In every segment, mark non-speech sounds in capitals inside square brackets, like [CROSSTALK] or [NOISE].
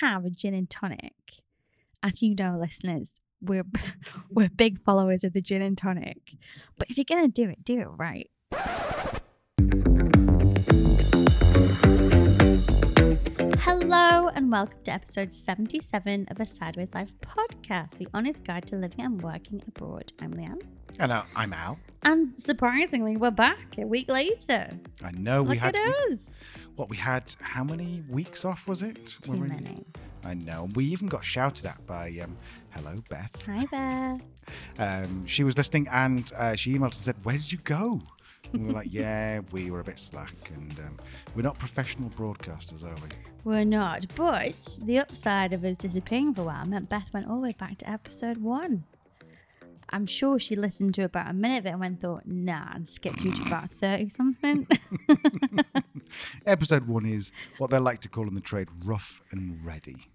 have a gin and tonic, as you know, listeners, we're [LAUGHS] we're big followers of the gin and tonic. But if you're gonna do it, do it right. Hello and welcome to episode 77 of a Sideways Life podcast, the honest guide to living and working abroad. I'm Leanne. And uh, I'm Al. And surprisingly, we're back a week later. I know we Look had at we- us. What we had. How many weeks off was it? Too When we- many. I know. We even got shouted at by um, hello Beth. Hi [LAUGHS] there. Um, she was listening and uh, she emailed us and said, "Where did you go?" And we were like, "Yeah, [LAUGHS] we were a bit slack, and um, we're not professional broadcasters, are we?" We're not, but the upside of us disappearing for a while meant Beth went all the way back to episode one. I'm sure she listened to about a minute of it and went thought, nah, and skipped you to about 30 something. [LAUGHS] Episode one is what they like to call in the trade rough and ready.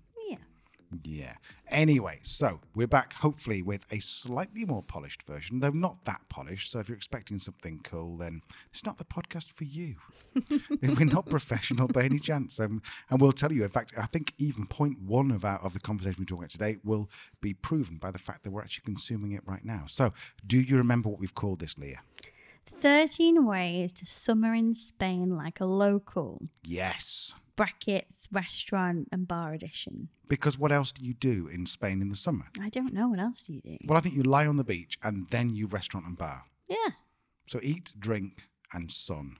Yeah. Anyway, so we're back hopefully with a slightly more polished version, though not that polished. So if you're expecting something cool, then it's not the podcast for you. [LAUGHS] we're not professional by any chance. Um, and we'll tell you, in fact, I think even point one of our of the conversation we're talking about today will be proven by the fact that we're actually consuming it right now. So do you remember what we've called this, Leah? 13 ways to summer in Spain like a local. Yes. Brackets, restaurant, and bar edition. Because what else do you do in Spain in the summer? I don't know. What else do you do? Well, I think you lie on the beach and then you restaurant and bar. Yeah. So eat, drink, and sun.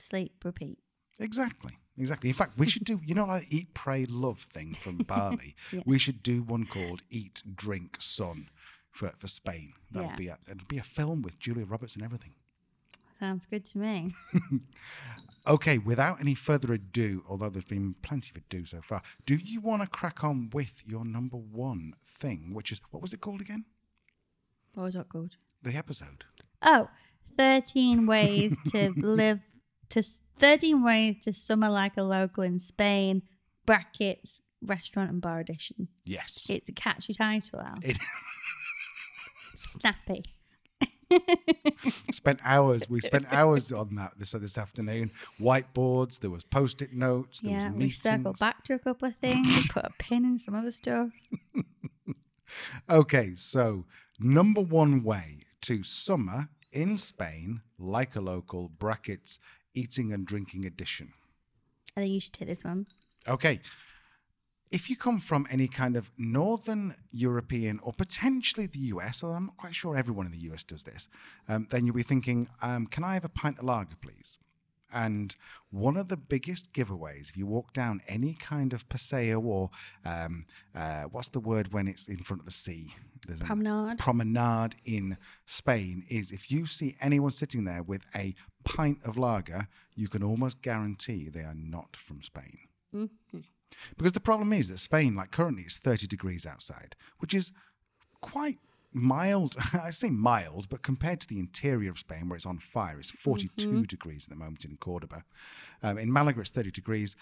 Sleep, repeat. Exactly. Exactly. In fact, we should do, [LAUGHS] you know, like eat, pray, love thing from [LAUGHS] Bali. Yeah. We should do one called Eat, Drink, Sun for, for Spain. That Yeah. would be a, it'd be a film with Julia Roberts and everything. Sounds good to me. [LAUGHS] Okay, without any further ado, although there's been plenty of ado so far, do you want to crack on with your number one thing, which is, what was it called again? What was that called? The episode. Oh, 13 ways to [LAUGHS] live to 13 ways to summer like a local in Spain. Brackets restaurant and bar edition. Yes. It's a catchy title, Al. It Snappy. [LAUGHS] spent hours. We [LAUGHS] spent hours on that this this afternoon. Whiteboards. There was post-it notes. There yeah, was we meetings. circled back to a couple of things, put a [LAUGHS] pin in some other stuff. Okay, so number one way to summer in Spain, like a local brackets, eating and drinking edition. I think you should take this one. Okay. If you come from any kind of Northern European or potentially the US, although I'm not quite sure everyone in the US does this, um, then you'll be thinking, um, can I have a pint of lager, please? And one of the biggest giveaways, if you walk down any kind of paseo or um, uh, what's the word when it's in front of the sea? There's Promenade. promenade in Spain is if you see anyone sitting there with a pint of lager, you can almost guarantee they are not from Spain. Because the problem is that Spain, like currently, it's 30 degrees outside, which is quite mild. [LAUGHS] I say mild, but compared to the interior of Spain, where it's on fire, it's 42 degrees at the moment in Cordoba. Um, in Malaga, it's 30 degrees.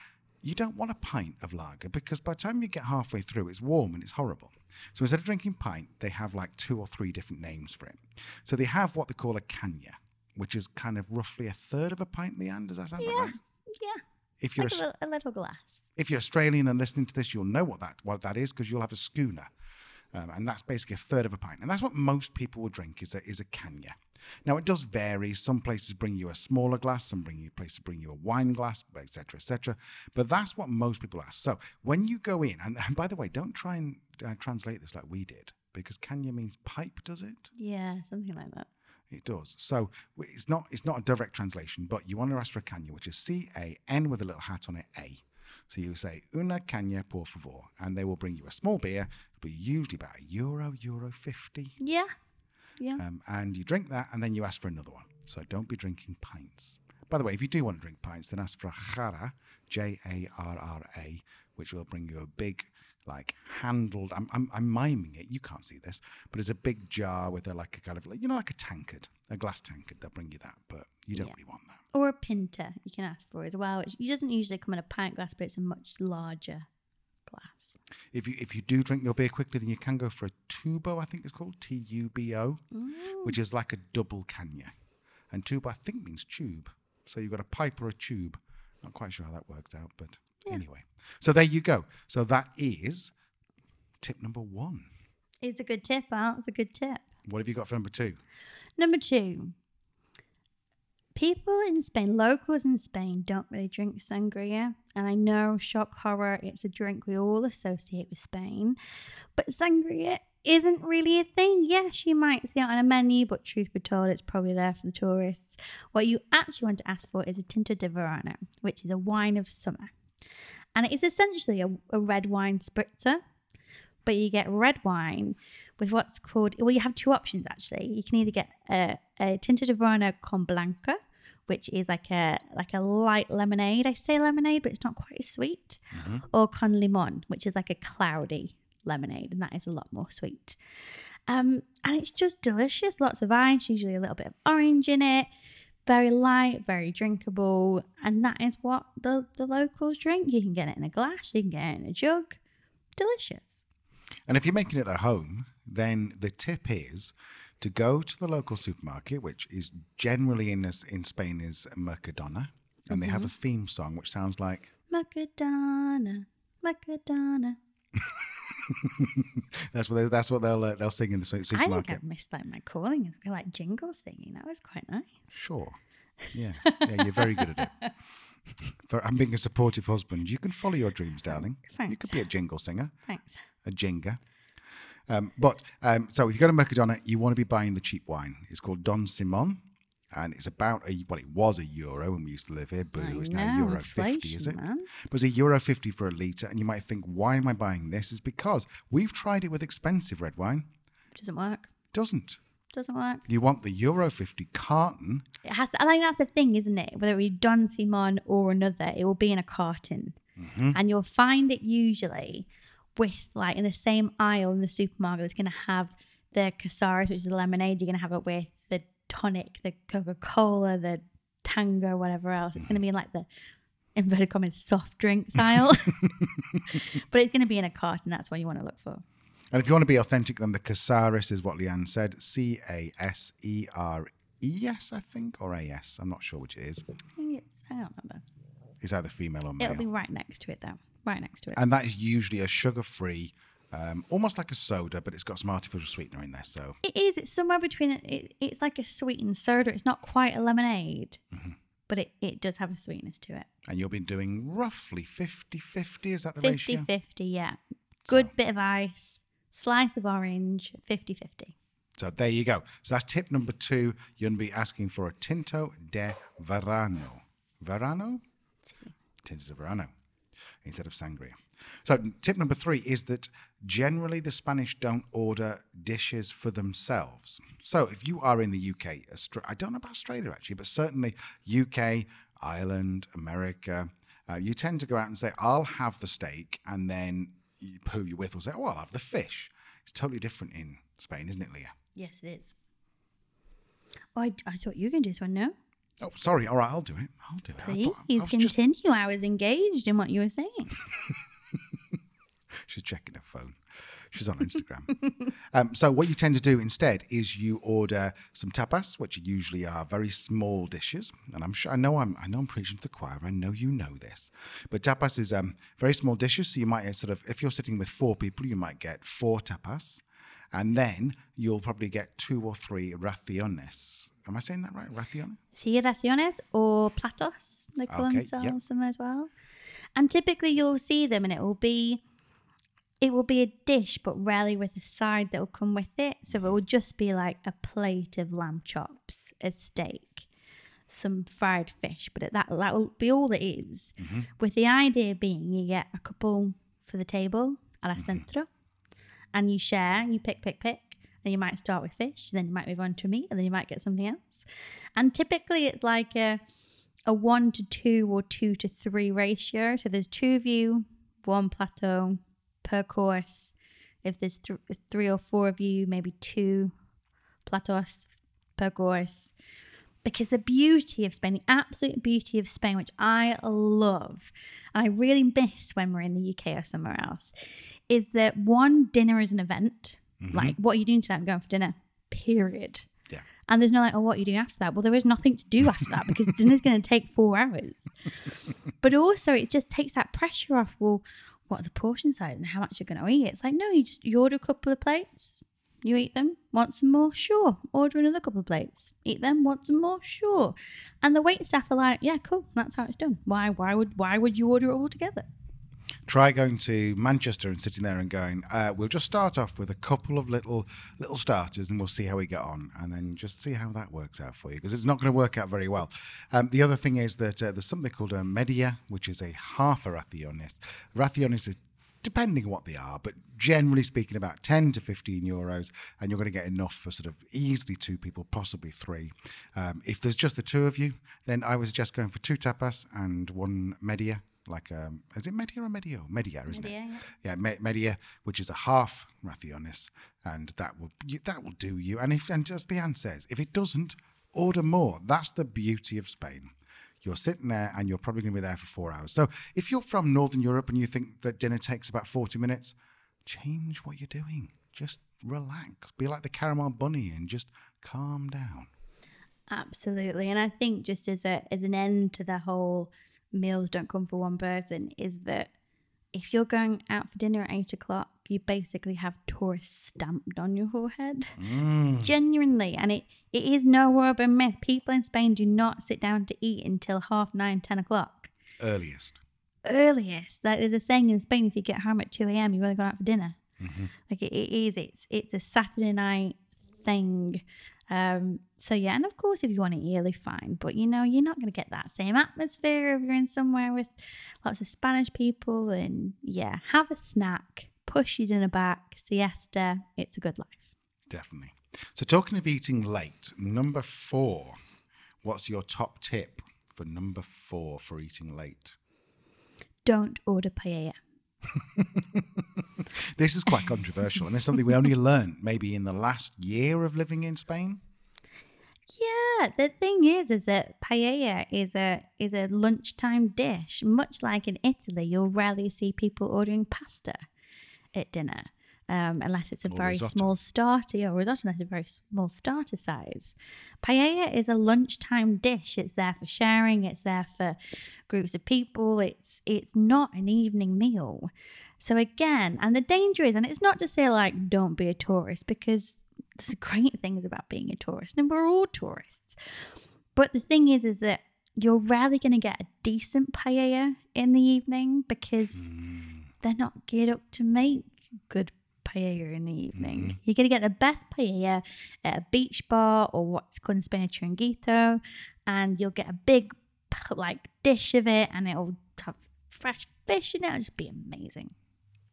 You don't want a pint of lager because by the time you get halfway through, it's warm and it's horrible. So instead of drinking pint, they have like two or three different names for it. So they have what they call a caña, which is kind of roughly a third of a pint, Leanne. Does that sound Yeah. right? Yeah. If you're Like a, a, li- a little glass. if you're Australian and listening to this, you'll know what that what that is because you'll have a schooner, um, and that's basically a third of a pint, and that's what most people will drink is a is a caña. Now it does vary. Some places bring you a smaller glass, some bring you places bring you a wine glass, etc., etc. But that's what most people ask. So when you go in, and, and by the way, don't try and uh, translate this like we did because caña means pipe, does it? Yeah, something like that. It does. So it's not it's not a direct translation, but you want to ask for a caña, which is C A N with a little hat on it, A. So you say una caña por favor, and they will bring you a small beer, but usually about a euro, euro fifty, Yeah. Yeah. um, and you drink that, and then you ask for another one. So don't be drinking pints. By the way, if you do want to drink pints, then ask for a jarra, J A R R A, which will bring you a big like handled. I'm, I'm I'm miming it. You can't see this, but it's a big jar with a like a kind of like you know like a tankard, a glass tankard. They'll bring you that, but you don't Yeah. really want that. Or a pinta you can ask for as well. It doesn't usually come in a pint glass, but it's a much larger glass. If you if you do drink your beer quickly, then you can go for a tubo. I think it's called T U B O, which is like a double caña, and tubo I think means tube. So you've got a pipe or a tube. Not quite sure how that works out, but Anyway, so there you go. So that is tip number one. It's a good tip, Al. It's a good tip. What have you got for number two? Number two. People in Spain, locals in Spain, don't really drink sangria. And I know, shock horror, it's a drink we all associate with Spain. But sangria isn't really a thing. Yes, you might see it on a menu, but truth be told, it's probably there for the tourists. What you actually want to ask for is a Tinto de Verano, which is a wine of summer. And it is essentially a, a red wine spritzer, but you get red wine with what's called, well, you have two options actually. You can either get a, a Tinto de Verano con Blanca, which is like a like a light lemonade. I say lemonade, but it's not quite as sweet. Or con limon, which is like a cloudy lemonade, and that is a lot more sweet. Um, and it's just delicious. Lots of ice, usually a little bit of orange in it. Very light, very drinkable, and that is what the the locals drink. You can get it in a glass, you can get it in a jug. Delicious. And if you're making it at home, then the tip is to go to the local supermarket, which is generally in in Spain is Mercadona, and they have a mm-hmm. theme song which sounds like Macadona, Macadona. [LAUGHS] that's what they, that's what they'll uh, they'll sing in the su- I think supermarket. I've missed like my calling. I feel like jingle singing. That was quite nice. Sure, yeah, yeah, you're very good at it. [LAUGHS] For, I'm being a supportive husband. You can follow your dreams, darling. Thanks. You could be a jingle singer, Thanks. a jinga. Um, but um, so if you go to Mercadona, you want to be buying the cheap wine. It's called Don Simon, and it's about a well, it was a euro when we used to live here. Boo, I it's know, now euro fifty, is it? man. But it's a euro fifty for a liter, and you might think, why am I buying this? Is because we've tried it with expensive red wine. Doesn't work. Doesn't. Doesn't work. You want the euro fifty carton. It has. To, I think that's the thing, isn't it? Whether it be Don Simon or another, it will be in a carton, Mm-hmm. and you'll find it usually with like in the same aisle in the supermarket. It's going to have the Casares, which is the lemonade. You're going to have it with tonic, the Coca Cola, the Tango, whatever else. It's going to be in like the inverted commas soft drink style, [LAUGHS] but it's going to be in a carton. That's what you want to look for. And if you want to be authentic, then the Casares is what Leanne said. C A S E R E S, I think, or A S. I'm not sure which it is. I think it's. I don't remember. It's either female or male. It'll be right next to it though. Right next to it. and that is usually a sugar-free, um, almost like a soda, but it's got some artificial sweetener in there. So It is. It's somewhere between. It, it, it's like a sweetened soda. It's not quite a lemonade, Mm-hmm. but it, it does have a sweetness to it. and you'll be doing roughly 50-50, Is that the 50 ratio? 50, yeah. Good bit of ice, slice of orange, 50 50. So there you go. So that's tip number two. You're going to be asking for a Tinto de Verano. Verano? Tinto de Verano instead of sangria. So tip number three is that generally the Spanish don't order dishes for themselves. So if you are in the UK, I don't know about Australia actually, but certainly UK, Ireland, America, uh, you tend to go out and say, "I'll have the steak," and then you, who you're with will say, "Oh, I'll have the fish." It's totally different in Spain, isn't it, Leah? Yes, it is. Oh, I, I thought you were going to do this one, no? Oh, sorry. All right, I'll do it. I'll do it. I Please thought- I was just- continue. I was engaged in what you were saying. [LAUGHS] She's checking her phone. She's on Instagram. [LAUGHS] um, so what you tend to do instead is you order some tapas, which usually are very small dishes. And I'm sure I know I'm I know I'm preaching to the choir. I know you know this, but tapas is um, very small dishes. So you might uh, sort of if you're sitting with four people, you might get four tapas, and then you'll probably get two or three raciones. Am I saying that right? Raciones? Sí, raciones or platos, they call Okay, themselves yep. some as well. And typically you'll see them and it will be it will be a dish but rarely with a side that will come with it. So it will just be like a plate of lamb chops, a steak, some fried fish, but that that will be all it is. Mm-hmm. With the idea being you get a couple for the table a la mm-hmm. centro and you share, you pick, pick, pick. And you might start with fish, then you might move on to meat, and then you might get something else. And typically it's like a a one to two or two to three ratio. So there's two of you, one plato per course. If there's th- three or four of you, maybe two platos per course. Because the beauty of Spain, the absolute beauty of Spain, which I love, and I really miss when we're in the UK or somewhere else, is that one dinner is an event. Mm-hmm. Like, what are you doing tonight? I'm going for dinner. Period. Yeah. And there's no like, oh, what are you doing after that? Well, there is nothing to do after that because [LAUGHS] dinner's going to take four hours. But also, it just takes that pressure off. Well, what are the portion size and how much you're going to eat? It's like, no, you just you order a couple of plates, you eat them, want some more? Sure. Order another couple of plates, eat them, want some more? Sure. And the wait staff are like, yeah, cool, that's how it's done. Why? Why would? Why would you order it all together? Try going to Manchester and sitting there and going, uh, we'll just start off with a couple of little little starters and we'll see how we get on, and then just see how that works out for you because it's not going to work out very well. Um, the other thing is that uh, there's something called a media, which is a half a raciones. Raciones is depending on what they are, but generally speaking, about 10 to 15 euros, and you're going to get enough for sort of easily two people, possibly three. Um, if there's just the two of you, then I was just going for two tapas and one media. Like, um, is it media or medio? Media, isn't Media, it? yeah. Yeah, me- media, which is a half raciones, and that will that will do you. And if and as the Leanne says, if it doesn't, order more. That's the beauty of Spain. You're sitting there and you're probably going to be there for four hours. So if you're from Northern Europe and you think that dinner takes about 40 minutes, change what you're doing. Just relax. Be like the caramel bunny and just calm down. Absolutely. And I think just as a as an end to the whole meals don't come for one person is that if you're going out for dinner at eight o'clock, you basically have tourists stamped on your forehead. Mm. Genuinely. And it, it is no urban myth. People in Spain do not sit down to eat until half nine, ten o'clock. Earliest. Earliest. Like there's a saying in Spain, if you get home at two AM, you've only gone out for dinner. Mm-hmm. Like it, it is. It's it's a Saturday night thing. Um, so yeah, and of course, if you want it eat early, fine. But you know, you're not going to get that same atmosphere if you're in somewhere with lots of Spanish people. And yeah, have a snack, push your dinner back, siesta. It's a good life. Definitely. So, talking of eating late, number four, what's your top tip for number four for eating late? Don't order paella. [LAUGHS] This is quite controversial, and it's something we only learned maybe in the last year of living in Spain. Yeah, the thing is, is that paella is a is a lunchtime dish. Much like in Italy, you'll rarely see people ordering pasta at dinner, um, unless it's a Or very risotto. small starter or risotto. Unless it's a very small starter size. Paella is a lunchtime dish. It's there for sharing. It's there for groups of people. It's it's not an evening meal. So again, and the danger is, and it's not to say like don't be a tourist because there's great things about being a tourist, and we're all tourists. But the thing is, is that you're rarely going to get a decent paella in the evening because they're not geared up to make good paella in the evening. You're going to get the best paella at a beach bar or what's called in Spain a chiringuito, and you'll get a big like dish of it, and it'll have fresh fish in it. It'll just be amazing.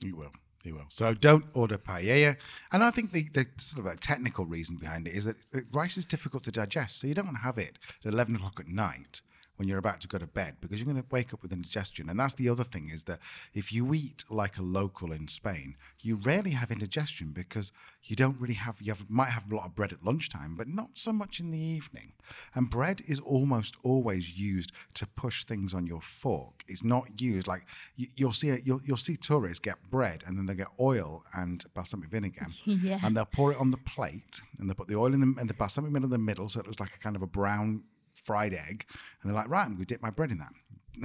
You will. You will. So don't order paella. And I think the, the sort of a technical reason behind it is that uh, rice is difficult to digest. So you don't want to have it at 11 o'clock at night when you're about to go to bed because you're going to wake up with indigestion. And that's the other thing is that if you eat like a local in Spain, you rarely have indigestion because you don't really have, you have, might have a lot of bread at lunchtime, but not so much in the evening. And bread is almost always used to push things on your fork. It's not used like you, you'll see, you'll, you'll see tourists get bread and then they get oil and balsamic vinegar [LAUGHS] Yeah. and they'll pour it on the plate and they put the oil in the, and the balsamic vinegar in the middle so it looks like a kind of a brown fried egg. And they're like, right, I'm going to dip my bread in that.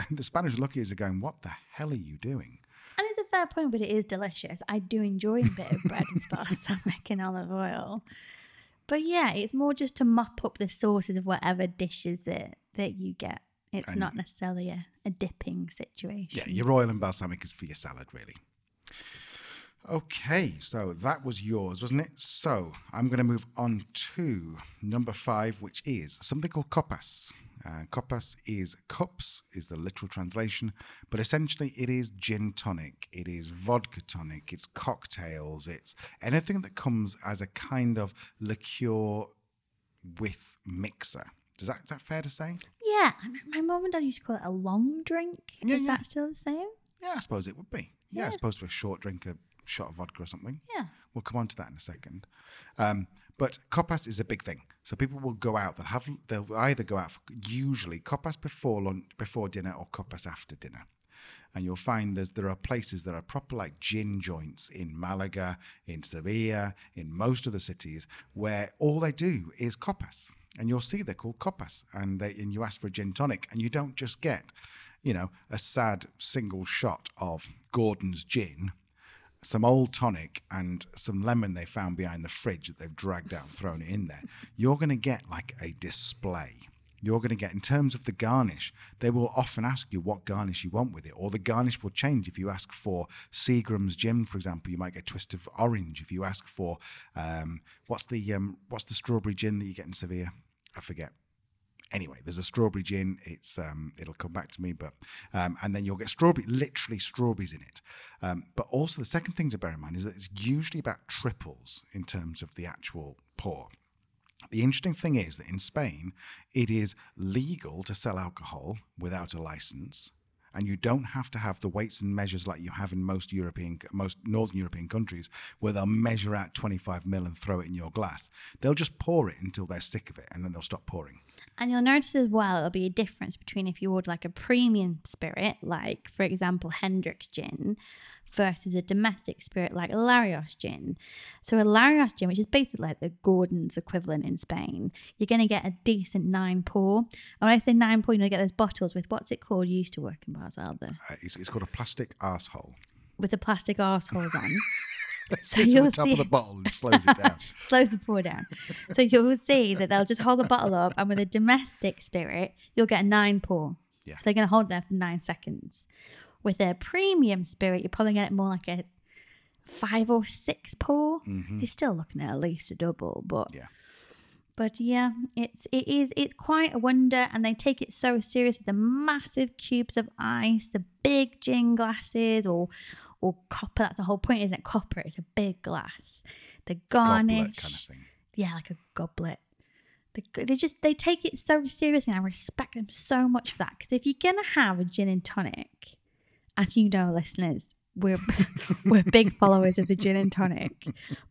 [LAUGHS] the Spanish lookies are going, what the hell are you doing? And it's a fair point, but it is delicious. I do enjoy a bit of bread with balsamic and [LAUGHS] olive oil. But yeah, it's more just to mop up the sauces of whatever dishes that, that you get. It's not necessarily a, a dipping situation. Yeah, your oil and balsamic is for your salad, really. Okay, so that was yours, wasn't it? So I'm going to move on to number five, which is something called copas. Uh, copas is cups, is the literal translation, but essentially it is gin tonic, it is vodka tonic, it's cocktails, it's anything that comes as a kind of liqueur with mixer. Does that, is that fair to say? Yeah, my mum and dad used to call it a long drink. Yeah, is yeah. that still the same? Yeah, I suppose it would be. Yeah, Yeah. I suppose for a short drink, a shot of vodka or something. Yeah. We'll come on to that in a second. Um, but copas is a big thing. So people will go out. They'll have. They'll either go out for usually copas before lunch, before dinner, or copas after dinner. and you'll find there's there are places that are proper like gin joints in Malaga, in Sevilla, in most of the cities where all they do is copas, and you'll see they're called copas, and they and you ask for a gin tonic, and you don't just get, you know, a sad single shot of Gordon's gin some old tonic and some lemon they found behind the fridge that they've dragged out and thrown it in there, you're going to get like a display. You're going to get, in terms of the garnish, they will often ask you what garnish you want with it, or the garnish will change. If you ask for Seagram's gin, for example, you might get a twist of orange. If you ask for, um, what's the um, what's the strawberry gin that you get in Sevilla? I forget anyway, there's a strawberry gin. It's um, it'll come back to me, but um, and then you'll get strawberry, literally strawberries in it. Um, but also the second thing to bear in mind is that it's usually about triples in terms of the actual pour. The interesting thing is that in Spain, it is legal to sell alcohol without a license and you don't have to have the weights and measures like you have in most European, most Northern European countries, where they'll measure out 25 mil and throw it in your glass. They'll just pour it until they're sick of it, and then they'll stop pouring. And you'll notice as well, it'll be a difference between if you order like a premium spirit, like for example, Hendrick's gin, versus a domestic spirit like Larios gin. So, a Larios gin, which is basically like the Gordon's equivalent in Spain, you're going to get a decent nine pour. And when I say nine pour, you're going to get those bottles with what's it called? You used to work in Bars Alba. Uh, it's, it's called a plastic asshole. With the plastic arseholes on. [LAUGHS] [LAUGHS] It sits on the top of the bottle and slows it down. [LAUGHS] slows the pour down. So you'll see that they'll just hold the bottle up, and with a domestic spirit, you'll get a nine pour. Yeah. So they're going to hold there for nine seconds. With a premium spirit, you're probably going to get more like a five or six pour. Mm-hmm. You're still looking at at least a double, but Yeah. But yeah, it's it is it's quite a wonder, and they take it so seriously. The massive cubes of ice, the big gin glasses, or or copa. That's the whole point, isn't it? Copa. It's a big glass. The garnish, kind of thing. yeah, like a goblet. They, they just they take it so seriously, and I respect them so much for that. Because if you're gonna have a gin and tonic, as you know, listeners, we're [LAUGHS] we're big followers of the gin and tonic.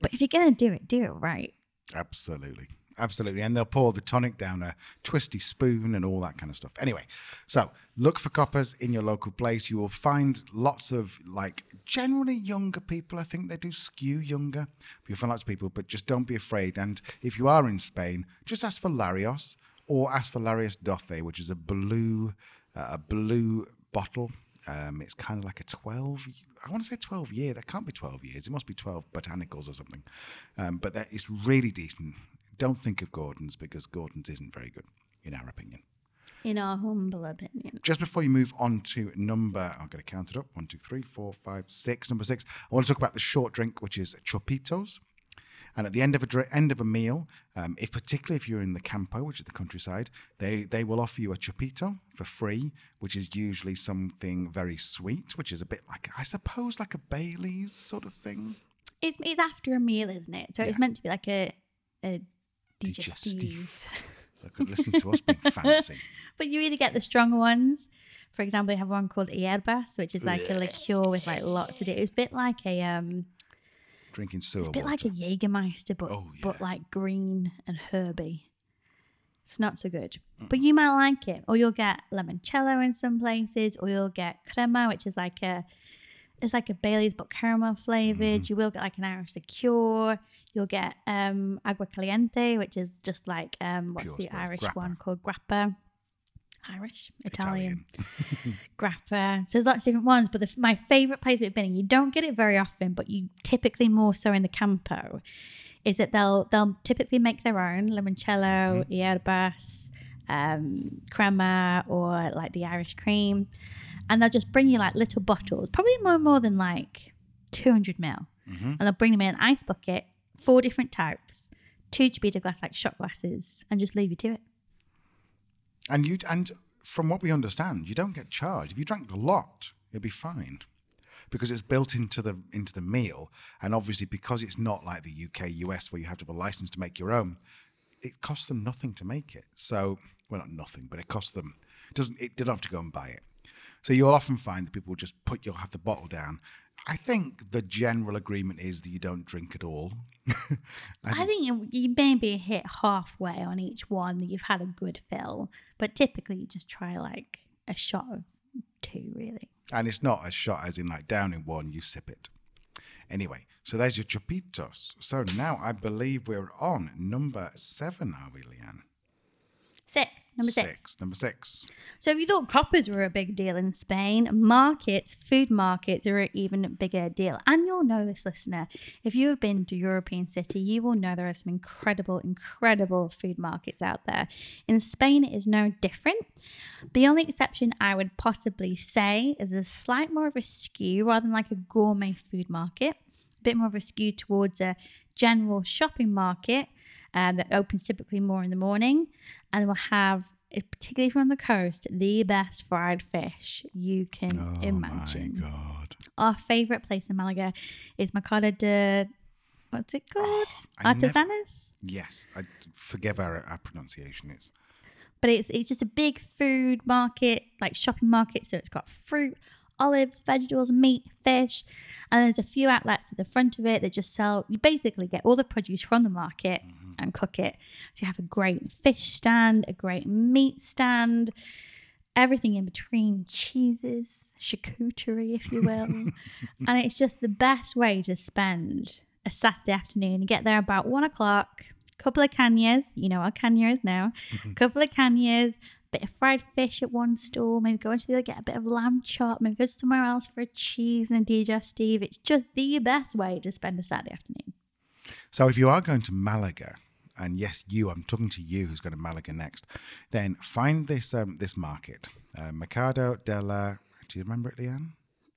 But if you're gonna do it, do it right. Absolutely. Absolutely. And they'll pour the tonic down a twisty spoon and all that kind of stuff. Anyway, so look for copas in your local place. You will find lots of like generally younger people. I think they do skew younger. You'll find lots of people, but just don't be afraid. And if you are in Spain, just ask for Larios or ask for Larios Doce, which is a blue, uh, a blue bottle. Um, it's kind of like a 12, I want to say 12 year. That can't be 12 years. It must be 12 botanicals or something. Um, but that is really decent. Don't think of Gordon's because Gordon's isn't very good, in our opinion. In our humble opinion. Just before you move on to number, I'm going to count it up one, two, three, four, five, six. Number six, I want to talk about the short drink, which is chupitos. And at the end of a dr- end of a meal, um, if particularly if you're in the campo, which is the countryside, they they will offer you a chupito for free, which is usually something very sweet, which is a bit like I suppose like a Bailey's sort of thing. It's, it's after a meal, isn't it? So it's Yeah. meant to be like a, a digestive. Digestive. Look, listen to us being [LAUGHS] fancy. But you either get the stronger ones. For example, they have one called hierbas, which is like a liqueur with like lots of it. It's a bit like a um, Drinking sewer it's a bit water. like a Jägermeister, but Oh, but like green and herby. It's not so good, but you might like it. Or you'll get limoncello in some places, or you'll get crema, which is like a it's like a Bailey's but caramel flavored. Mm-hmm. You will get like an Irish liqueur. You'll get um aguardiente, which is just like um what's Pure the. Irish Grappa. one called grappa. Irish, Italian, Italian. grappa. So there's lots of different ones, but the, my favorite place we've been, and you don't get it very often, but you typically more so in the campo, is that they'll they'll typically make their own limoncello, hierbas, um, crema, or like the Irish cream, and they'll just bring you like little bottles, probably more more than like 200 mil, mm-hmm. and they'll bring them in an ice bucket, four different types, two chupito glass like shot glasses, and just leave you to it. And you and from what we understand, you don't get charged. If you drank a lot, It'd be fine. Because it's built into the into the meal. And obviously because it's not like the UK, US where you have to have a license to make your own, it costs them nothing to make it. So well not nothing, but it costs them it doesn't it they don't have to go and buy it. So you'll often find that people will just put you'll have the bottle down. I think the general agreement is that you don't drink at all. [LAUGHS] I think you, you maybe hit halfway on each one that you've had a good fill, but typically you just try like a shot of two, really. And it's not a shot as in like down in one, you sip it. Anyway, so there's your chupitos. So now I believe we're on number seven, are we, Leanne? Six, number six. Number six. So if you thought copas were a big deal in Spain, markets, food markets are an even bigger deal. And you'll know this, listener. If you have been to European city, you will know there are some incredible, incredible food markets out there. In Spain, it is no different. The only exception I would possibly say is a slight more of a skew rather than like a gourmet food market, a bit more of a skew towards a general shopping market um, that opens typically more in the morning, and we'll have, particularly from the coast, the best fried fish you can Oh imagine. my God. Our favorite place in Malaga is Mercado de. What's it called? I never- Yes, I forgive our, our pronunciation is. but it's it's just a big food market, like shopping market. So it's got fruit, olives, vegetables, meat, fish, and there's a few outlets at the front of it that just sell. You basically get all the produce from the market and cook it. So you have a great fish stand, a great meat stand, everything in between, cheeses, charcuterie, if you will, [LAUGHS] and it's just the best way to spend a Saturday afternoon. You get there about one o'clock couple of cañas, you know what caña is now, mm-hmm. couple of cañas, bit of fried fish at one store, maybe go into the other, get a bit of lamb chop, maybe go somewhere else for a cheese and a digestive. It's just the best way to spend a Saturday afternoon. So if you are going to Malaga, and yes, you, I'm talking to you who's going to Malaga next, then find this um, this market, uh, Mercado della. Do you remember it, Leanne?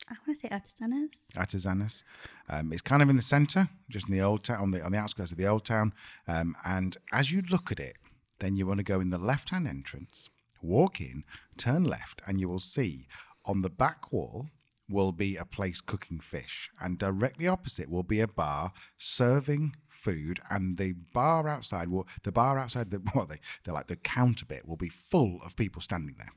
I want to say Atarazanas. Atarazanas. Um, it's kind of in the centre, just in the old town, on the on the outskirts of the old town. Um, and as you look at it, then you want to go in the left-hand entrance, walk in, turn left, and you will see on the back wall will be a place cooking fish, and directly opposite will be a bar serving food, and the bar outside will the bar outside the [LAUGHS] what they they're like the counter bit will be full of people standing there.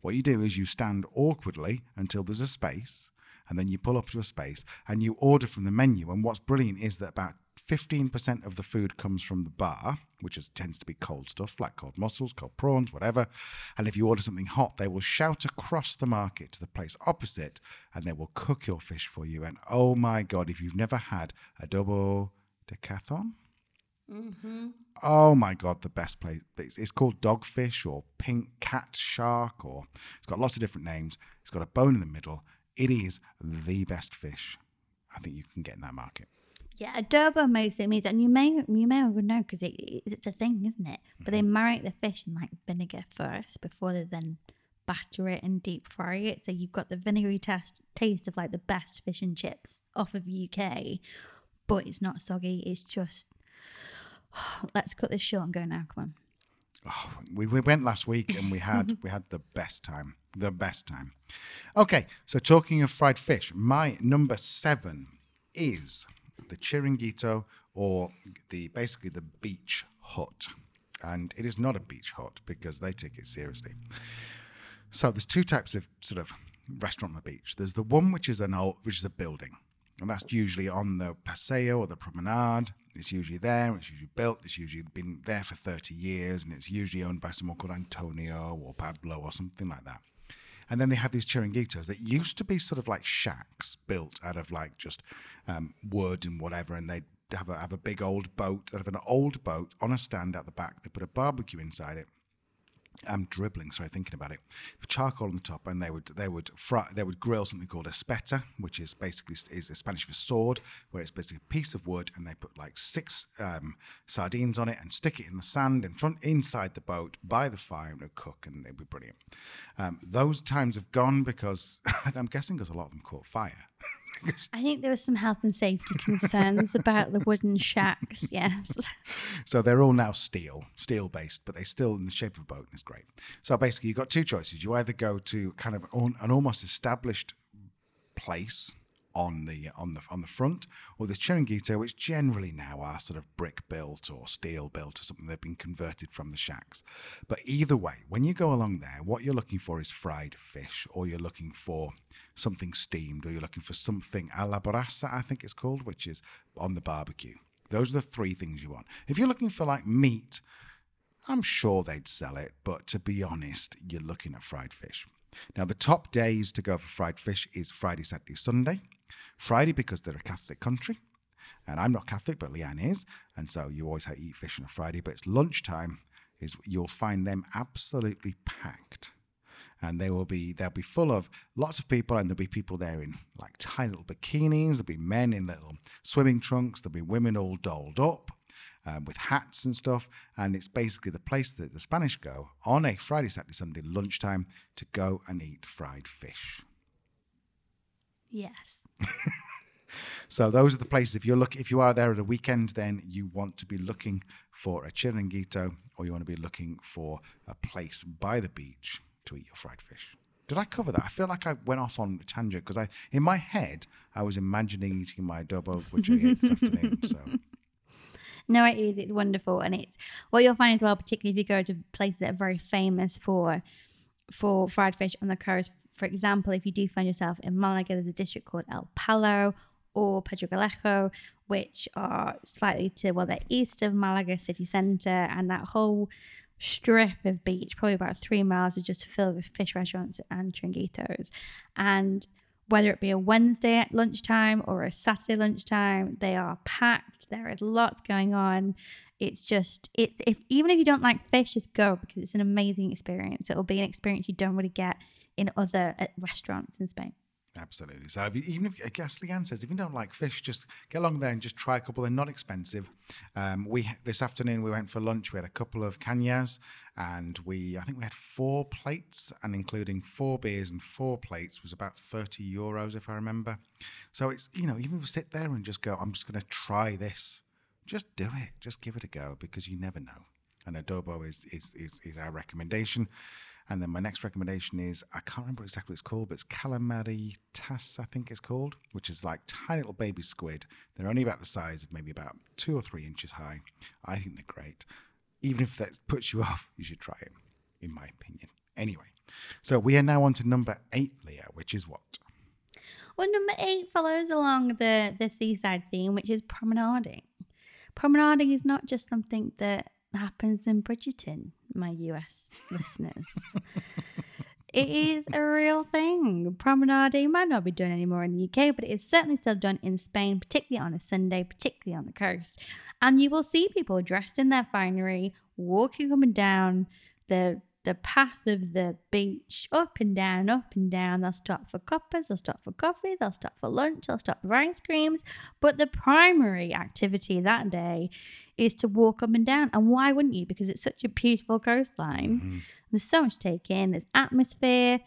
What you do is you stand awkwardly until there's a space, and then you pull up to a space and you order from the menu. And what's brilliant is that about 15% of the food comes from the bar, which is, tends to be cold stuff like cold mussels, cold prawns, whatever. And if you order something hot, they will shout across the market to the place opposite and they will cook your fish for you. And oh my God, if you've never had adobo de cazón, mm-hmm. Oh my god, the best place. It's, it's called dogfish or pink cat shark, or it's got lots of different names. It's got a bone in the middle. It is the best fish I think you can get in that market. Yeah, adobo mostly means, and you may you may already know because it, it's a thing, isn't it? But they mm-hmm. marinate the fish in like vinegar first before they then batter it and deep fry it. So you've got the vinegary taste taste of like the best fish and chips off of UK, but it's not soggy. It's just [SIGHS] let's cut this short and go now. Come on. Oh, we, we went last week and we had [LAUGHS] we had the best time. The best time. Okay, so talking of fried fish, my number seven is the chiringuito or the basically the beach hut. And it is not a beach hut because they take it seriously. So there's two types of sort of restaurant on the beach. There's the one which is an old, which is a building, and that's usually on the paseo or the promenade. It's usually there. It's usually built. It's usually been there for 30 years, and it's usually owned by someone called Antonio or Pablo or something like that. And then they have these chiringuitos that used to be sort of like shacks built out of like just um, wood and whatever, and they'd have a, have a big old boat, out of an old boat on a stand out the back. They put a barbecue inside it. I'm dribbling, sorry, thinking about it. Charcoal on the top, and they would they would fry, they would grill something called espeto, which is basically is Spanish for sword, where it's basically a piece of wood, and they put like six um, sardines on it and stick it in the sand in front inside the boat by the fire and it would cook, and they'd be brilliant. Um, those times have gone because [LAUGHS] I'm guessing because a lot of them caught fire. [LAUGHS] I think there were some health and safety concerns about the wooden shacks. [LAUGHS] Yes. So they're all now steel, steel based, but they're still in the shape of a boat, and it's great. So basically, you've got two choices. You either go to kind of an an almost established place on the on the on the front, or this chiringuito, which generally now are sort of brick built or steel built or something. They've been converted from the shacks. But either way, when you go along there, what you're looking for is fried fish, or you're looking for something steamed, or you're looking for something a la brasa, I think it's called, which is on the barbecue. Those are the three things you want. If you're looking for like meat, I'm sure they'd sell it, but to be honest, you're looking at fried fish. Now, the top days to go for fried fish is Friday, Saturday, Sunday. Friday, because they're a Catholic country. And I'm not Catholic, but Leanne is. And so you always have to eat fish on a Friday. But it's lunchtime, is you'll find them absolutely packed. And they will be they'll be full of lots of people, and there'll be people there in like tiny little bikinis. There'll be men in little swimming trunks. There'll be women all dolled up um, with hats and stuff. And it's basically the place that the Spanish go on a Friday, Saturday, Sunday lunchtime to go and eat fried fish. Yes. [LAUGHS] So those are the places. If you're look, if you are there at a weekend, then you want to be looking for a chiringuito, or you want to be looking for a place by the beach to eat your fried fish. Did I cover that? I feel like I went off on a tangent because I, in my head, I was imagining eating my adobo, which I ate this afternoon. [LAUGHS] So No, it is. It's wonderful, and it's what you'll find as well, particularly if you go to places that are very famous for for fried fish on the coast. For example, if you do find yourself in Malaga, there's a district called El Palo or Pedregalejo, which are slightly to well, they're east of Malaga city centre, and that whole strip of beach, probably about three miles, is just filled with fish restaurants and chiringuitos. And whether it be a Wednesday at lunchtime or a Saturday lunchtime, they are packed. There is lots going on. It's just it's if even if you don't like fish, just go because it's an amazing experience. It'll be an experience you don't really get in other uh, restaurants in Spain. Absolutely. So if you, even if I guess Leanne says if you don't like fish, just get along there and just try a couple. They're not expensive. Um, we this afternoon we went for lunch. We had a couple of cañas, and we I think we had four plates, and including four beers and four plates was about thirty euros if I remember. So it's you know even if you sit there and just go, I'm just going to try this. Just do it. Just give it a go because you never know. And adobo is is is, is our recommendation. And then my next recommendation is I can't remember exactly what it's called, but it's calamari tas, I think it's called, which is like tiny little baby squid. They're only about the size of maybe about two or three inches high. I think they're great. Even if that puts you [LAUGHS] off, you should try it, in my opinion. Anyway, so we are now on to number eight, Leah, which is what? Well, number eight follows along the the seaside theme, which is promenading. Promenading is not just something that happens in Bridgerton, my US listeners. It is a real thing. Promenading might not be done anymore in the UK, but it is certainly still done in Spain, particularly on a Sunday, particularly on the coast. And you will see people dressed in their finery walking up and down the the path of the beach, up and down, up and down. They'll stop for copas, they'll stop for coffee, they'll stop for lunch, they'll stop for ice creams. But the primary activity that day is to walk up and down. And why wouldn't you? Because it's such a beautiful coastline. Mm-hmm. There's so much to take in, there's atmosphere.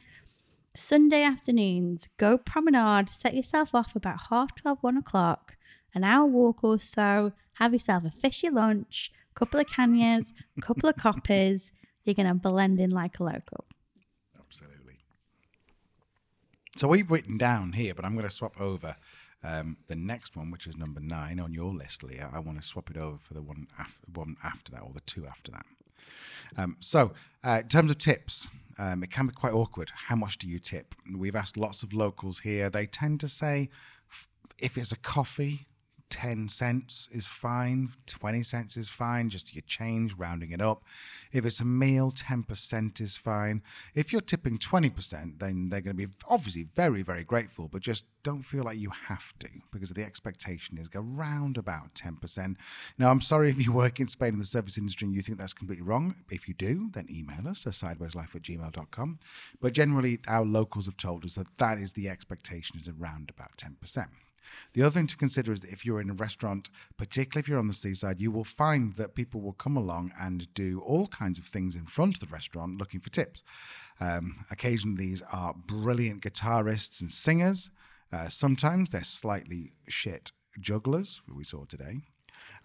Sunday afternoons, go promenade, set yourself off about half 12, 1 o'clock, an hour walk or so, have yourself a fishy lunch, a couple of cañas, A couple of copas. You're going to blend in like a local. Absolutely. So we've written down here, but I'm going to swap over um, the next one, which is number nine on your list, Leah. I want to swap it over for the one, af- one after that or the two after that. Um, so, uh, in terms of tips, um, it can be quite awkward. How much do you tip? We've asked lots of locals here. They tend to say if it's a coffee, 10 cents is fine, 20 cents is fine, just your change, rounding it up. If it's a meal, 10% is fine. If you're tipping 20%, then they're going to be obviously very, very grateful, but just don't feel like you have to because the expectation is around about 10%. Now, I'm sorry if you work in Spain in the service industry and you think that's completely wrong. If you do, then email us at sidewayslife at gmail.com. But generally, our locals have told us that that is the expectation is around about 10%. The other thing to consider is that if you're in a restaurant, particularly if you're on the seaside, you will find that people will come along and do all kinds of things in front of the restaurant looking for tips. Um, occasionally, these are brilliant guitarists and singers. Uh, sometimes they're slightly shit jugglers, we saw today.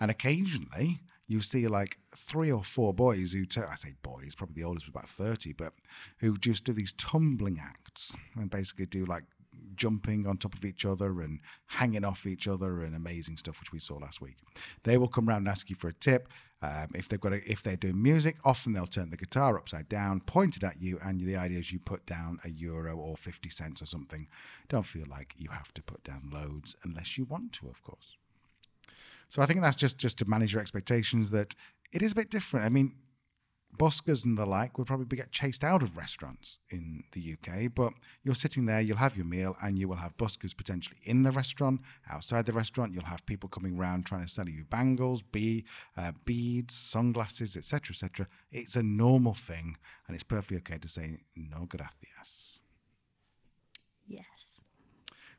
And occasionally, you see like three or four boys who, t- I say boys, probably the oldest was about 30, but who just do these tumbling acts and basically do like jumping on top of each other and hanging off each other and amazing stuff, which we saw last week. They will come around and ask you for a tip. Um, if they've got a, if they're doing music, often they'll turn the guitar upside down, point it at you, and the idea is you put down a euro or fifty cents or something. Don't feel like you have to put down loads unless you want to, of course. So I think that's just just to manage your expectations that it is a bit different. I mean, buskers and the like would probably get chased out of restaurants in the UK, but you're sitting there, you'll have your meal, and you will have buskers potentially in the restaurant, outside the restaurant. You'll have people coming around trying to sell you bangles, be, uh, beads, sunglasses, etc., etc. It's a normal thing, and it's perfectly okay to say no gracias. Yes.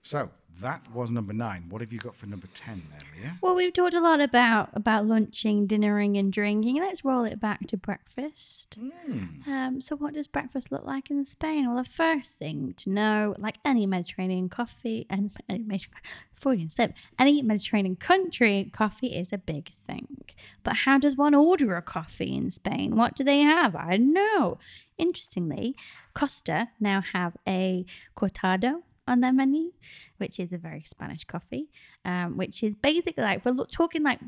So that was number nine. What have you got for number ten there, Leah? Well, we've talked a lot about about lunching, dinnering, and drinking. Let's roll it back to breakfast. Um, so, what does breakfast look like in Spain? Well, the first thing to know, like any Mediterranean coffee and [LAUGHS] any Freudian slip, any Mediterranean country, coffee is a big thing. But how does one order a coffee in Spain? What do they have? I don't know. Interestingly, Costa now have a cortado on their menu, which is a very Spanish coffee, um, which is basically like, we're talking like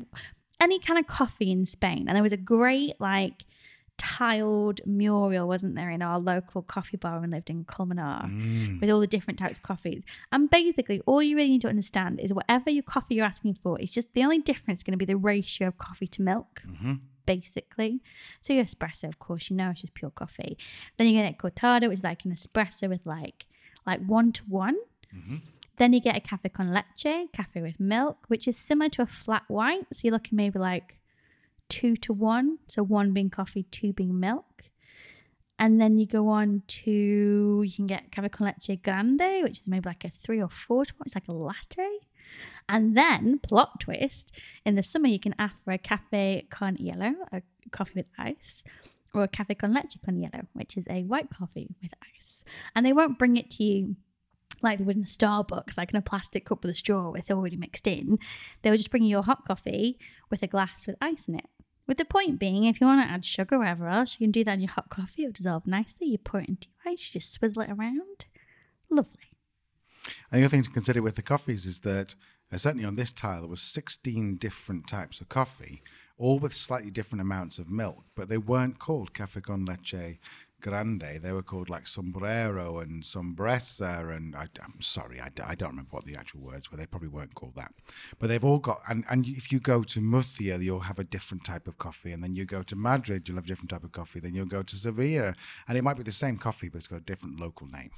any kind of coffee in Spain. And there was a great, like, tiled mural, wasn't there, in our local coffee bar when we lived in Colmenar with all the different types of coffees. And basically, all you really need to understand is whatever your coffee you're asking for, it's just the only difference is going to be the ratio of coffee to milk. Basically, so your espresso, of course, you know it's just pure coffee. Then you get a cortado, which is like an espresso with like like one to one. Then you get a cafe con leche, cafe with milk, which is similar to a flat white. So you're looking maybe like two to one. So one being coffee, two being milk. And then you go on to, you can get cafe con leche grande, which is maybe like a three or four to one. It's like a latte. And then, plot twist, in the summer you can ask for a cafe con hielo, a coffee with ice, or a cafe con leche con hielo, which is a white coffee with ice. And they won't bring it to you like they would in a Starbucks, like in a plastic cup with a straw with already mixed in. They will just bring you your hot coffee with a glass with ice in it. With the point being, if you want to add sugar or whatever else, you can do that in your hot coffee. It'll dissolve nicely. You pour it into your ice, you just swizzle it around. Lovely. And the other thing to consider with the coffees is that uh, certainly on this tile there was 16 different types of coffee, all with slightly different amounts of milk, but they weren't called cafe con leche grande. They were called like sombrero and sombresa, and I, am sorry, I, I don't remember what the actual words were. They probably weren't called that, but they've all got. And, and if you go to Murcia, you'll have a different type of coffee, and then you go to Madrid, you'll have a different type of coffee. Then you'll go to Sevilla, and it might be the same coffee, but it's got a different local name.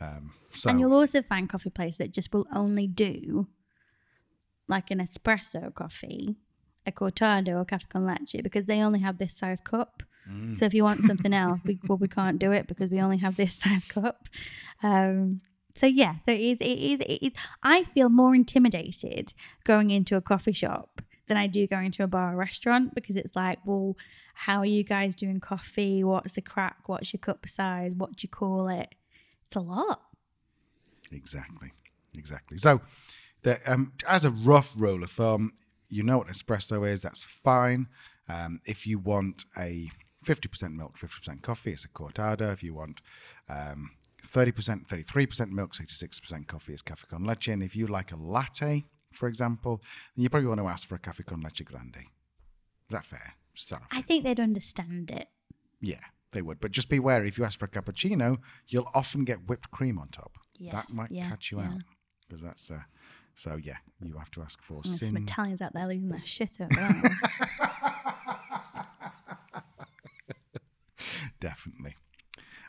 Um, so And you'll also find coffee places that just will only do like an espresso coffee, a cortado or cafe con leche because they only have this size cup. So if you want something else, we, well, we [LAUGHS] can't do it because we only have this [LAUGHS] size cup. Um, so yeah, so it is, it is, it is. I feel more intimidated going into a coffee shop than I do going to a bar or restaurant because it's like, well, how are you guys doing coffee? What's the crack? What's your cup size? What do you call it? It's a lot. Exactly, exactly. So, the, um, as a rough rule of thumb, you know what an espresso is. That's fine. Um, if you want a 50% milk, 50% coffee, it's a cortado. If you want um, 30%, 33% milk, 66% coffee, it's cafe con leche. And if you like a latte, for example, then you probably want to ask for a cafe con leche grande. Is that fair? I think they'd understand it. yeah, they would. But just beware if you ask for a cappuccino, you'll often get whipped cream on top. Yes, that might yeah, catch you yeah. out because that's uh, so. Yeah, you have to ask for There's some. Italians out there losing their shit over that. [LAUGHS] Definitely.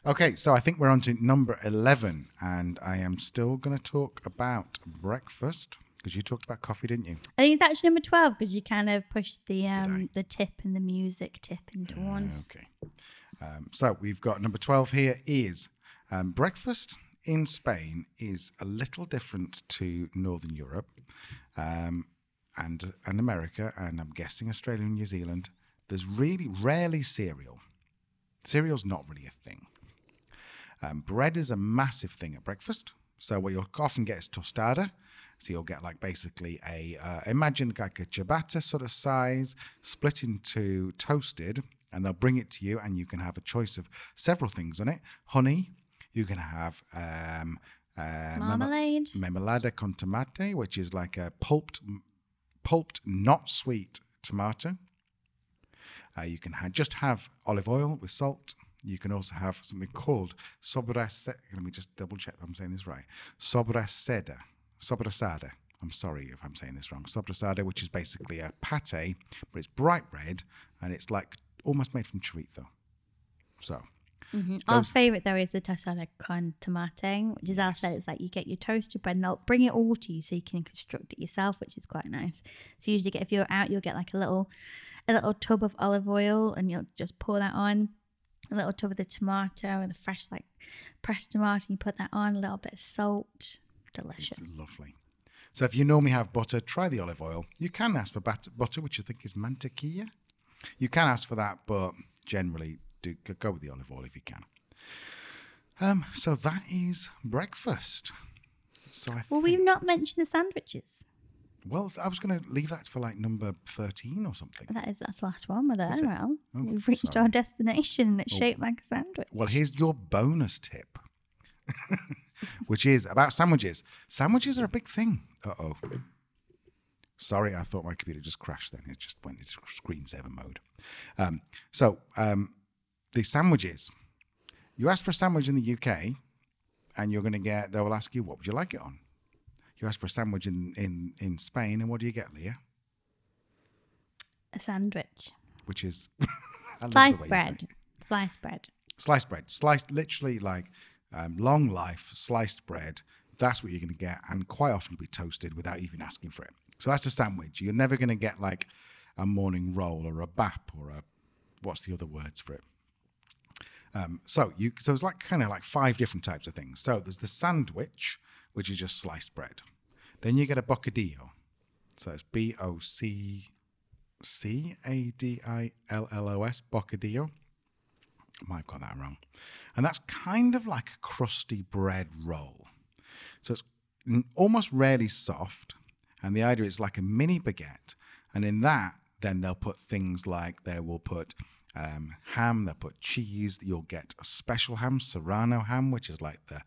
Okay, so I think we're on to number eleven, and I am still going to talk about breakfast because you talked about coffee, didn't you? I think it's actually number twelve because you kind of pushed the um the tip and the music tip into one. Okay. Um, so we've got number 12 here is um, breakfast in Spain is a little different to Northern Europe um, and, and America, and I'm guessing Australia and New Zealand. There's really rarely cereal. Cereal's not really a thing. Um, bread is a massive thing at breakfast. So what you'll often get is tostada. So you'll get like basically a uh, imagine like a ciabatta sort of size, split into toasted, and they'll bring it to you, and you can have a choice of several things on it. Honey, you can have um, uh, Marmalade. Con tomate, which is like a pulped, pulped, not sweet tomato. Uh, you can ha- just have olive oil with salt. You can also have something called sobrasada. Let me just double check that I'm saying this right. Sobrasada. Sobrasada. I'm sorry if I'm saying this wrong. Sobrasada, which is basically a pate, but it's bright red and it's like almost made from chorizo. So Mm-hmm. Our favourite though is the tostada con tomate, which is our said it's like you get your toasted bread and they'll bring it all to you so you can construct it yourself, which is quite nice. So you usually get if you're out, you'll get like a little a little tub of olive oil and you'll just pour that on. A little tub of the tomato and the fresh like pressed tomato, you put that on, a little bit of salt. Delicious. It's lovely. So if you normally have butter, try the olive oil. You can ask for bat- butter, which I think is mantequilla. You can ask for that, but generally do go- with the olive oil if you can. Um, so that is breakfast. So I Well, think, we've not mentioned the sandwiches. well, I was going to leave that for like number thirteen or something. That is that's the last one with Is it? Well, Oh, we've reached sorry. our destination and it's shaped like a sandwich. Well, here's your bonus tip, [LAUGHS] which is about sandwiches. Sandwiches are a big thing. Uh oh. Sorry, I thought my computer just crashed then. It just went into screensaver mode. Um, so, um, the sandwiches. You ask for a sandwich in the UK, and you're going to get, they will ask you, what would you like it on? You ask for a sandwich in, in, in Spain, and what do you get, Leah? A sandwich. Which is [LAUGHS] Sliced way you say bread. Sliced bread. sliced bread, sliced literally like um, long life sliced bread. That's what you're going to get, and quite often be toasted without even asking for it. So that's a sandwich. You're never going to get like a morning roll or a bap or a what's the other words for it. Um, so you so it's like kind of like five different types of things. So there's the sandwich, which is just sliced bread. Then you get a bocadillo. So it's B O C C A D I L L O S bocadillo. I might have got that wrong. And that's kind of like a crusty bread roll. So it's almost rarely soft. And the idea is like a mini baguette. And in that, then they'll put things like they will put um, ham, they'll put cheese. You'll get a special ham, Serrano ham, which is like the,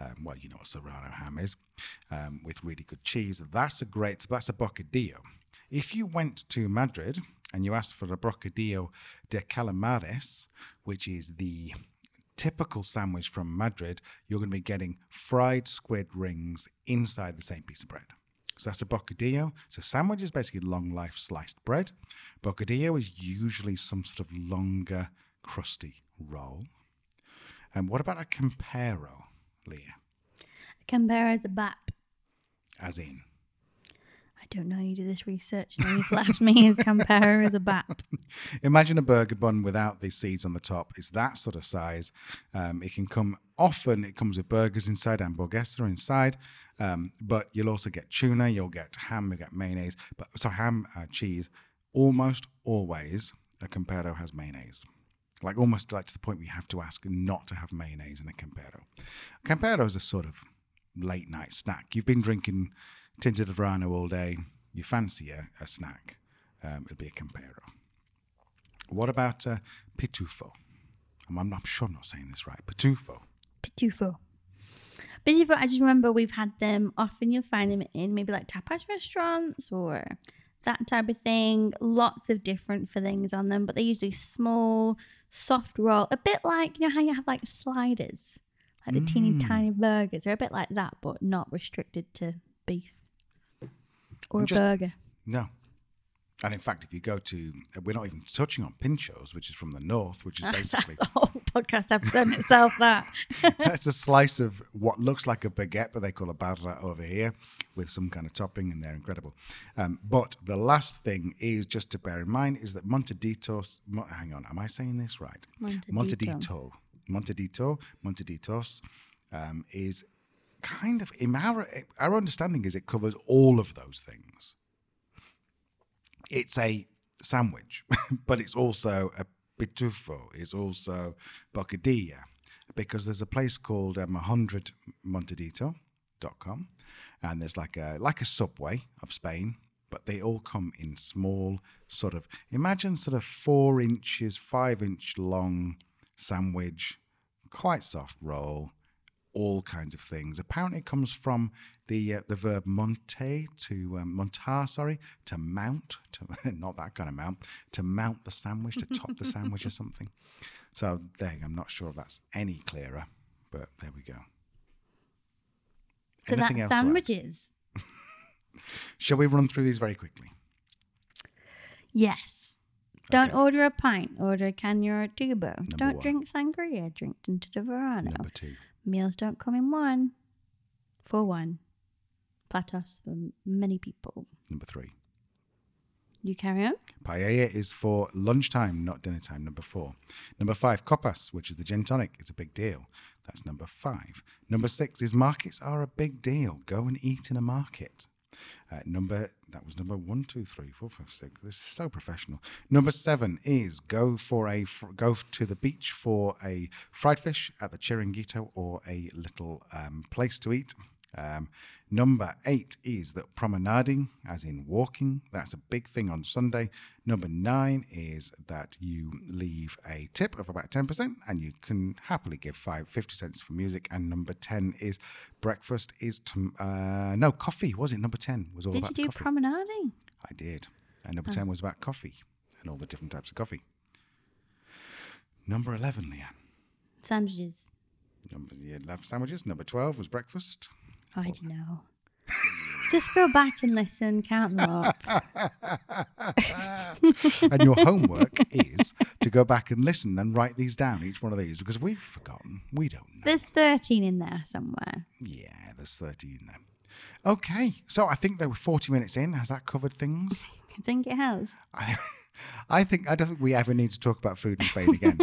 um, well, you know what Serrano ham is, um, with really good cheese. That's a great, that's a bocadillo. If you went to Madrid and you asked for a bocadillo de calamares, which is the typical sandwich from Madrid, you're going to be getting fried squid rings inside the same piece of bread. So that's a bocadillo. So sandwich is basically long life sliced bread. Bocadillo is usually some sort of longer, crusty roll. And what about a campero, Leah? Compare is a bap. As in, don't know. You do this research. Now you've left me as compare as a bat. [LAUGHS] Imagine a burger bun without the seeds on the top. It's that sort of size. Um, it can come often. It comes with burgers inside, and hamburguesa inside, um, but you'll also get tuna. You'll get ham. You get mayonnaise. But so ham, uh, cheese. Almost always a Campero has mayonnaise. Like almost like to the point we have to ask not to have mayonnaise in a campero. Campero is a sort of late night snack. You've been drinking tinto de Verano all day. You fancy a, a snack. Um, it'll be a Campero. What about uh, pitufo? I'm, I'm not sure I'm not saying this right. Pitufo. Pitufo. Pitufo, I just remember we've had them. Often you'll find them in maybe like tapas restaurants or that type of thing. Lots of different fillings on them, but they're usually small, soft roll. A bit like, you know how you have like sliders? Like the teeny tiny burgers. They're a bit like that, but not restricted to beef or a just- burger. No. And in fact, if you go to, we're not even touching on pinchos, which is from the north, which is [LAUGHS] basically That's a whole podcast episode in itself, that. [LAUGHS] that's [LAUGHS] a slice of what looks like a baguette, but they call a barra over here with some kind of topping, and they're incredible. Um, but the last thing is just to bear in mind is that Monteditos. Mo, hang on, am I saying this right? Montedito. Montedito. Montedito. Monteditos um, is kind of in our our understanding is it covers all of those things. It's a sandwich, [LAUGHS] but it's also a pitufo. It's also bocadilla because there's a place called um, 100montedito.com and there's like a like a subway of Spain, but they all come in small sort of imagine sort of four inches, five inch long sandwich, quite soft roll, all kinds of things. Apparently, it comes from the uh, the verb monte to um, montar, sorry, to mount, to [LAUGHS] not that kind of mount, to mount the sandwich, to top the sandwich or something. So there, I'm not sure if that's any clearer, but there we go. So that's else sandwiches. [LAUGHS] Shall we run through these very quickly? Yes. Don't order a pint. Order a caña or a tubo. don't one. drink sangria. Drink tinto de Verano. Number two. Meals don't come in one. For one. Platos for many people. Number three. You carry on. Paella is for lunchtime, not dinner time. Number four. Number five, copas, which is the gin tonic. It's a big deal. That's number five. Number six is markets are a big deal. Go and eat in a market. Uh, number that was number one, two, three, four, five, six. This is so professional. Number seven is go for a go to the beach for a fried fish at the Chiringuito or a little um, place to eat. Um, number eight is that promenading, as in walking, that's a big thing on Sunday. Number nine is that you leave a tip of about 10% and you can happily give five, 50 cents for music. And number 10 is breakfast is, to, uh, no, coffee, was it? Number 10 was all about. Did you do coffee. promenading? I did. And number 10 was about coffee and all the different types of coffee. Number 11, Leanne. Sandwiches. Number, you love sandwiches. Number 12 was breakfast. I don't know. Just go back and listen, count them up. [LAUGHS] and your homework is to go back and listen and write these down, each one of these, because we've forgotten. We don't know. There's 13 in there somewhere. Yeah, there's 13 in there. Okay, so I think they were 40 minutes in. Has that covered things? [LAUGHS] I think it has. I, [LAUGHS] I think I don't think we ever need to talk about food and Spain again.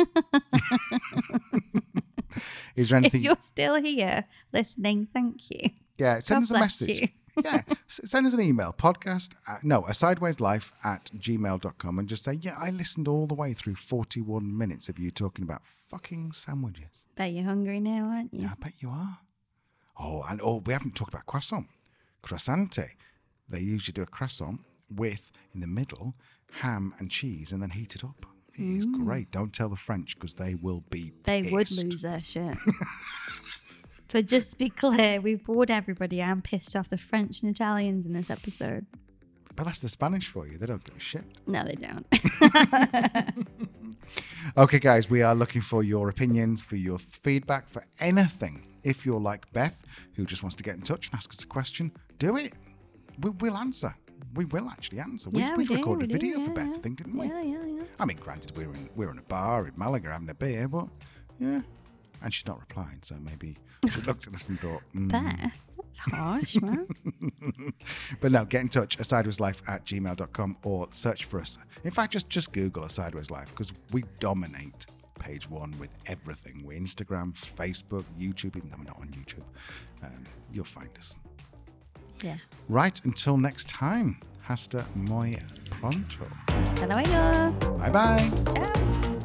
Is there [LAUGHS] anything? If you're still here listening, thank you. Yeah, send God us a message. you. [LAUGHS] yeah, send us an email, podcast, at, no, a sideways life at gmail.com and just say, yeah, I listened all the way through 41 minutes of you talking about fucking sandwiches. Bet you're hungry now, aren't you? Yeah, I bet you are. Oh, and oh, we haven't talked about croissant. Croissante. They usually do a croissant with, in the middle, ham and cheese and then heat it up. It is great. Don't tell the French because they will be Mm. They would lose their shit. [LAUGHS] but just to be clear, we've bored everybody. I'm pissed off the French and Italians in this episode. But that's the Spanish for you. They don't give a shit. No, they don't. [LAUGHS] Okay, guys, we are looking for your opinions, for your feedback, for anything. If you're like Beth, who just wants to get in touch and ask us a question, do it. We, we'll answer. We will actually answer. We, yeah, we we do, recorded we a do, video for Beth, yeah. I think, didn't we? Yeah, yeah, yeah. I mean, granted, we were in we were in a bar in Malaga having a beer, but yeah, and she's not replying, so maybe she [LAUGHS] looked at us and thought, mm. Beth, that's harsh, man. [LAUGHS] But no, get in touch, a sideways life at gmail.com or search for us. In fact, just just Google a sideways life because we dominate page one with everything. We're Instagram, Facebook, YouTube, even though we're not on YouTube. Um, you'll find us. Yeah. Right, until next time, hasta muy pronto. Hasta luego. Bye bye.